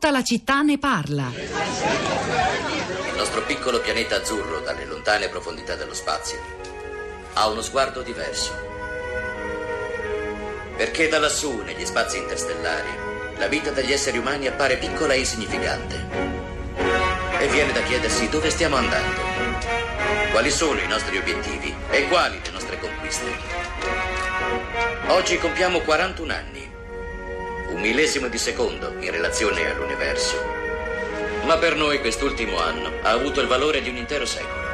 Tutta la città ne parla. Il nostro piccolo pianeta azzurro dalle lontane profondità dello spazio ha uno sguardo diverso. Perché da lassù, negli spazi interstellari, la vita degli esseri umani appare piccola e insignificante. E viene da chiedersi dove stiamo andando, quali sono i nostri obiettivi e quali le nostre conquiste. Oggi compiamo 41 anni un millesimo di secondo in relazione all'universo. Ma per noi quest'ultimo anno ha avuto il valore di un intero secolo.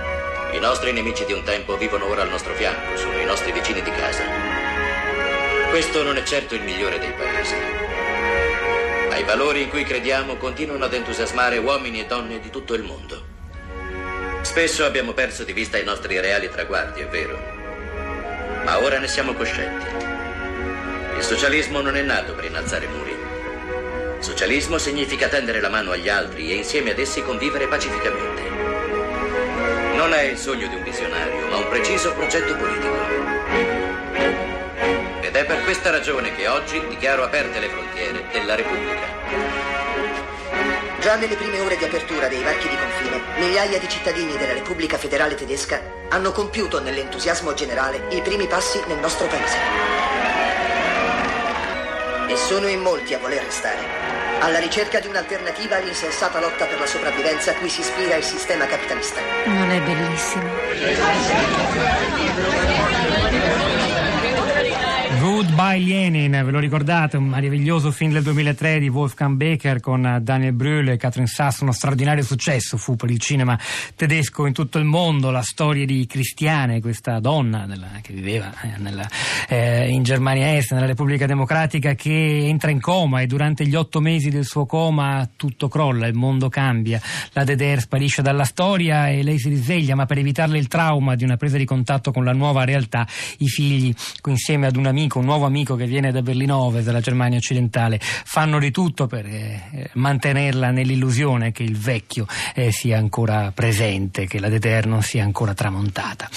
I nostri nemici di un tempo vivono ora al nostro fianco, sono i nostri vicini di casa. Questo non è certo il migliore dei paesi. Ma i valori in cui crediamo continuano ad entusiasmare uomini e donne di tutto il mondo. Spesso abbiamo perso di vista i nostri reali traguardi, è vero. Ma ora ne siamo coscienti. Il socialismo non è nato per innalzare muri. Socialismo significa tendere la mano agli altri e insieme ad essi convivere pacificamente. Non è il sogno di un visionario, ma un preciso progetto politico. Ed è per questa ragione che oggi dichiaro aperte le frontiere della Repubblica. Già nelle prime ore di apertura dei varchi di confine, migliaia di cittadini della Repubblica Federale Tedesca hanno compiuto nell'entusiasmo generale i primi passi nel nostro paese. E sono in molti a voler restare, alla ricerca di un'alternativa all'insensata lotta per la sopravvivenza a cui si ispira il sistema capitalista. Non è bellissimo. Goodbye Lenin, ve lo ricordate? Un meraviglioso film del 2003 di Wolfgang Becker con Daniel Brühl e Catherine Sass, uno straordinario successo fu per il cinema tedesco in tutto il mondo, la storia di Cristiane, questa donna della, che viveva eh, nella, eh, in Germania Est, nella Repubblica Democratica, che entra in coma e durante gli otto mesi del suo coma tutto crolla, il mondo cambia, la DDR sparisce dalla storia e lei si risveglia, ma per evitarle il trauma di una presa di contatto con la nuova realtà, i figli, insieme ad un amico, un nuovo amico che viene da Berlino Ovest, dalla Germania occidentale, fanno di tutto per eh, mantenerla nell'illusione che il vecchio eh, sia ancora presente, che la DDR non sia ancora tramontata.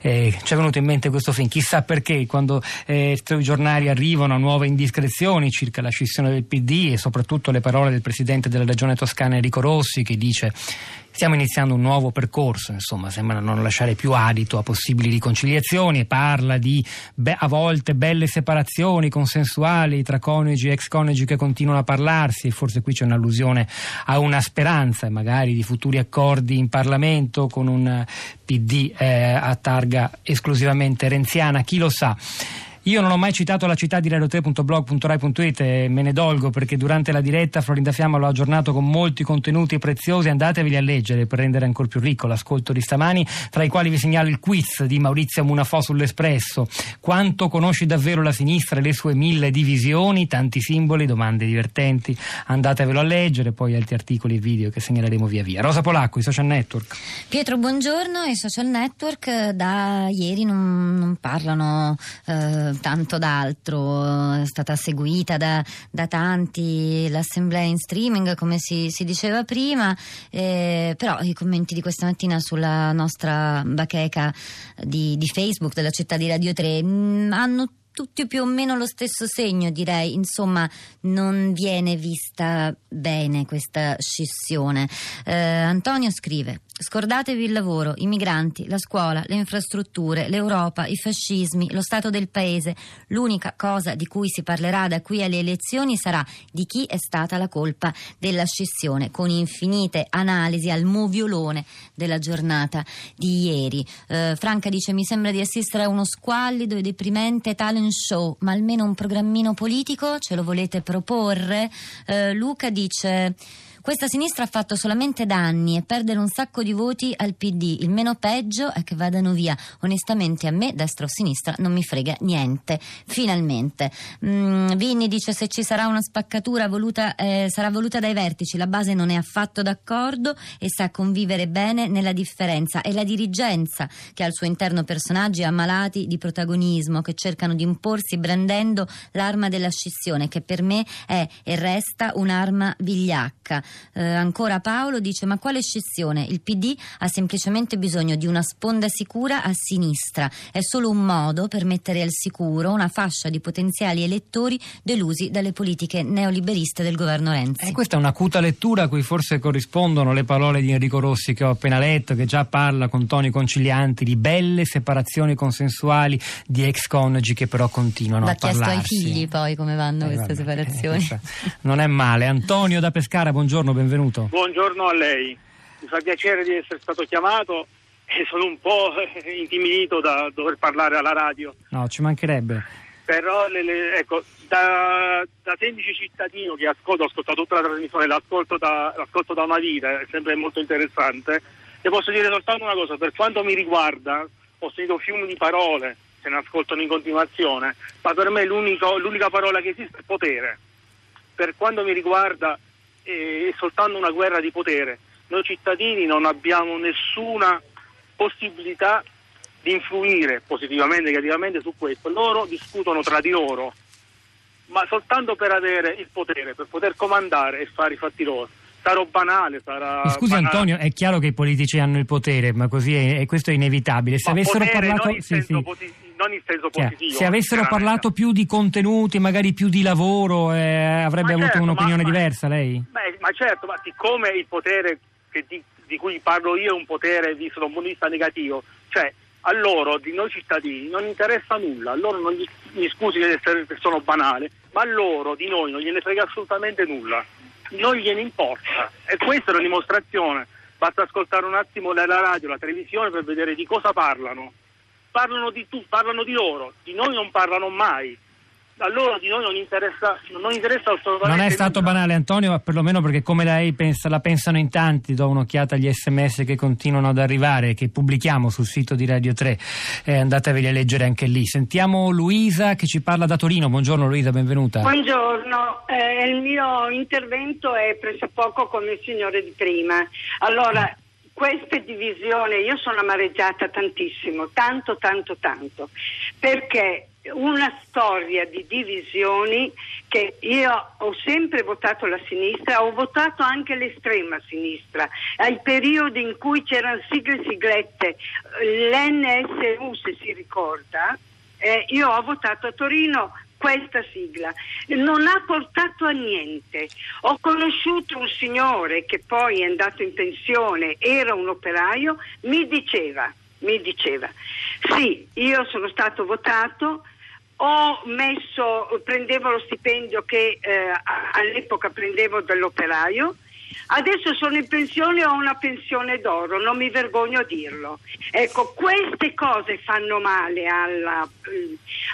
Eh, ci è venuto in mente questo film, chissà perché quando eh, i giornali arrivano nuove indiscrezioni circa la scissione del PD e soprattutto le parole del presidente della regione toscana Enrico Rossi che dice Stiamo iniziando un nuovo percorso, insomma, sembra non lasciare più adito a possibili riconciliazioni e parla di be- a volte belle separazioni consensuali tra coniugi e ex coniugi che continuano a parlarsi e forse qui c'è un'allusione a una speranza magari di futuri accordi in Parlamento con un PD eh, a targa esclusivamente renziana, chi lo sa. Io non ho mai citato la città di radio3.blog.rai.it e me ne dolgo perché durante la diretta Florinda Fiamma l'ho aggiornato con molti contenuti preziosi, andateveli a leggere per rendere ancora più ricco l'ascolto di stamani, tra i quali vi segnalo il quiz di Maurizio Munafò sull'Espresso. Quanto conosci davvero la sinistra e le sue mille divisioni, tanti simboli, domande divertenti. Andatevelo a leggere, poi altri articoli e video che segnaleremo via via. Rosa Polacco, i social network. Pietro, buongiorno. I social network eh, da ieri non, non parlano eh, tanto d'altro, è stata seguita da, da tanti l'assemblea in streaming come si, si diceva prima, eh, però i commenti di questa mattina sulla nostra bacheca di, di Facebook della città di Radio 3 mh, mm, hanno tutti più o meno lo stesso segno, direi. Insomma, non viene vista bene questa scissione. Eh, Antonio scrive: Scordatevi il lavoro, i migranti, la scuola, le infrastrutture, l'Europa, i fascismi, lo stato del paese. L'unica cosa di cui si parlerà da qui alle elezioni sarà di chi è stata la colpa della scissione, con infinite analisi al moviolone della giornata di ieri. Eh, Franca dice: Mi sembra di assistere a uno squallido e deprimente talent show, ma almeno un programmino politico ce lo volete proporre? Eh, Luca dice. Questa sinistra ha fatto solamente danni e perdere un sacco di voti al PD. Il meno peggio è che vadano via. Onestamente a me, destra o sinistra, non mi frega niente. Finalmente. Mm, Vinni dice se ci sarà una spaccatura voluta, eh, sarà voluta dai vertici. La base non è affatto d'accordo e sa convivere bene nella differenza. È la dirigenza che ha al suo interno personaggi ammalati di protagonismo che cercano di imporsi brandendo l'arma della scissione che per me è e resta un'arma vigliacca. Eh, ancora Paolo dice ma quale eccezione? Il PD ha semplicemente bisogno di una sponda sicura a sinistra. È solo un modo per mettere al sicuro una fascia di potenziali elettori delusi dalle politiche neoliberiste del governo Renzi. Eh, questa è un'acuta lettura a cui forse corrispondono le parole di Enrico Rossi che ho appena letto, che già parla con toni concilianti di belle separazioni consensuali di ex coniugi che però continuano Va a parlarsi. chiesto ai figli poi come vanno Eh, queste vabbè, separazioni. eh, non è male. Antonio da Pescara, buongiorno, benvenuto. Buongiorno a lei, mi fa piacere di essere stato chiamato e sono un po' intimidito da dover parlare alla radio, No, ci mancherebbe. però le- le- ecco, da, da semplice cittadino che ascolto, ho ascoltato tutta la trasmissione, l'ascolto da, l'ascolto da una vita, è sempre molto interessante, le posso dire soltanto una cosa, per quanto mi riguarda ho sentito fiumi di parole, se ne ascoltano in continuazione, ma per me l'unica parola che esiste è potere. Per quanto mi riguarda è soltanto una guerra di potere. Noi cittadini non abbiamo nessuna possibilità di influire positivamente e negativamente su questo. Loro discutono tra di loro, ma soltanto per avere il potere, per poter comandare e fare i fatti loro. Sarà banale, sarà... Scusi banale. Antonio, è chiaro che i politici hanno il potere, ma così è, e questo è inevitabile. Se Ma avessero potere parlato, sì, sì. posi- non in senso Chiaro. positivo. se avessero parlato più di contenuti, magari più di lavoro, eh, avrebbe Ma avuto certo, un'opinione ma- diversa lei? Beh, ma certo, ma siccome il potere che di, di cui parlo io è un potere visto da un punto di vista negativo, cioè a loro, di noi cittadini, non interessa nulla, a loro non gli, mi scusi che essere- sono banale, ma a loro, di noi, non gliene frega assolutamente nulla, non gliene importa. E questa è una dimostrazione, basta ascoltare un attimo la radio, la televisione per vedere di cosa parlano. Parlano di tu, parlano di loro, di noi non parlano mai. A loro di noi non interessa, non interessa assolutamente Non è stato nulla. banale Antonio, ma perlomeno perché come lei pensa, la pensano in tanti, do un'occhiata agli sms che continuano ad arrivare, che pubblichiamo sul sito di Radio 3, eh, andateveli a leggere anche lì. Sentiamo Luisa che ci parla da Torino, buongiorno Luisa, benvenuta. Buongiorno, eh, il mio intervento è pressappoco come il signore di prima. Allora, queste divisioni, io sono amareggiata tantissimo, tanto, tanto, tanto, perché una storia di divisioni che io ho sempre votato la sinistra, ho votato anche l'estrema sinistra, ai periodi in cui c'erano sigle siglette, l'NSU se si ricorda, eh, io ho votato a Torino questa sigla. Non ha portato a niente. Ho conosciuto un signore che poi è andato in pensione, era un operaio, mi diceva, mi diceva, sì, io sono stato votato, ho messo, prendevo lo stipendio che eh, all'epoca prendevo dall'operaio. Adesso sono in pensione e ho una pensione d'oro, non mi vergogno a dirlo. Ecco, queste cose fanno male alla,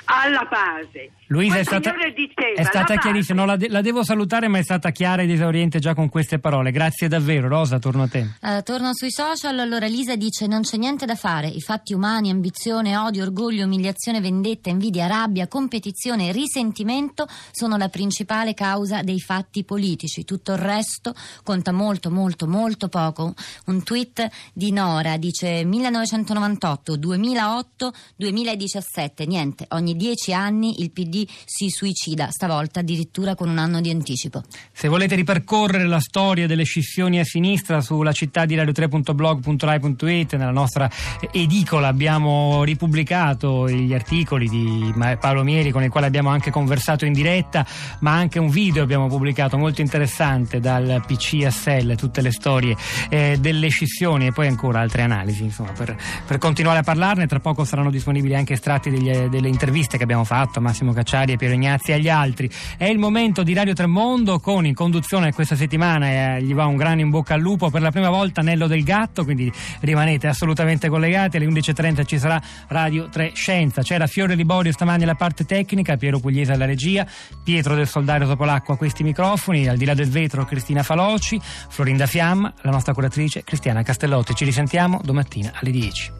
alla base. Luisa è stata, diceva, è stata chiarissima, no, la, de- la devo salutare ma è stata chiara ed esauriente già con queste parole, grazie davvero. Rosa, torno a te. Eh, torno sui social, allora Lisa dice non c'è niente da fare, i fatti umani, ambizione, odio, orgoglio, umiliazione, vendetta, invidia, rabbia, competizione, risentimento sono la principale causa dei fatti politici, tutto il resto conta molto molto molto poco. Un tweet di Nora dice 1998, 2008, 2017, niente, ogni dieci anni il PD si suicida, stavolta addirittura con un anno di anticipo. Se volete ripercorrere la storia delle scissioni a sinistra sulla città di radio3.blog.rai.it, nella nostra edicola abbiamo ripubblicato gli articoli di Paolo Mieri con il quale abbiamo anche conversato in diretta, ma anche un video abbiamo pubblicato molto interessante dal PC a Sell, tutte le storie eh, delle scissioni e poi ancora altre analisi, insomma, per, per continuare a parlarne. Tra poco saranno disponibili anche estratti degli- delle interviste che abbiamo fatto a Massimo Cacciari, a Piero Ignazzi e agli altri. È il momento di Radio Tremondo con in conduzione questa settimana eh, gli va un grande in bocca al lupo per la prima volta Nello del Gatto, quindi rimanete assolutamente collegati. Alle 11.30 ci sarà Radio 3 Scienza. C'era Fiore Liborio stamani alla parte tecnica, Piero Pugliese alla regia, Pietro del Soldario Topolacco a questi microfoni, al di là del vetro Cristina Faloci, Florinda Fiamma, la nostra curatrice Cristiana Castellotti. Ci risentiamo domattina alle 10.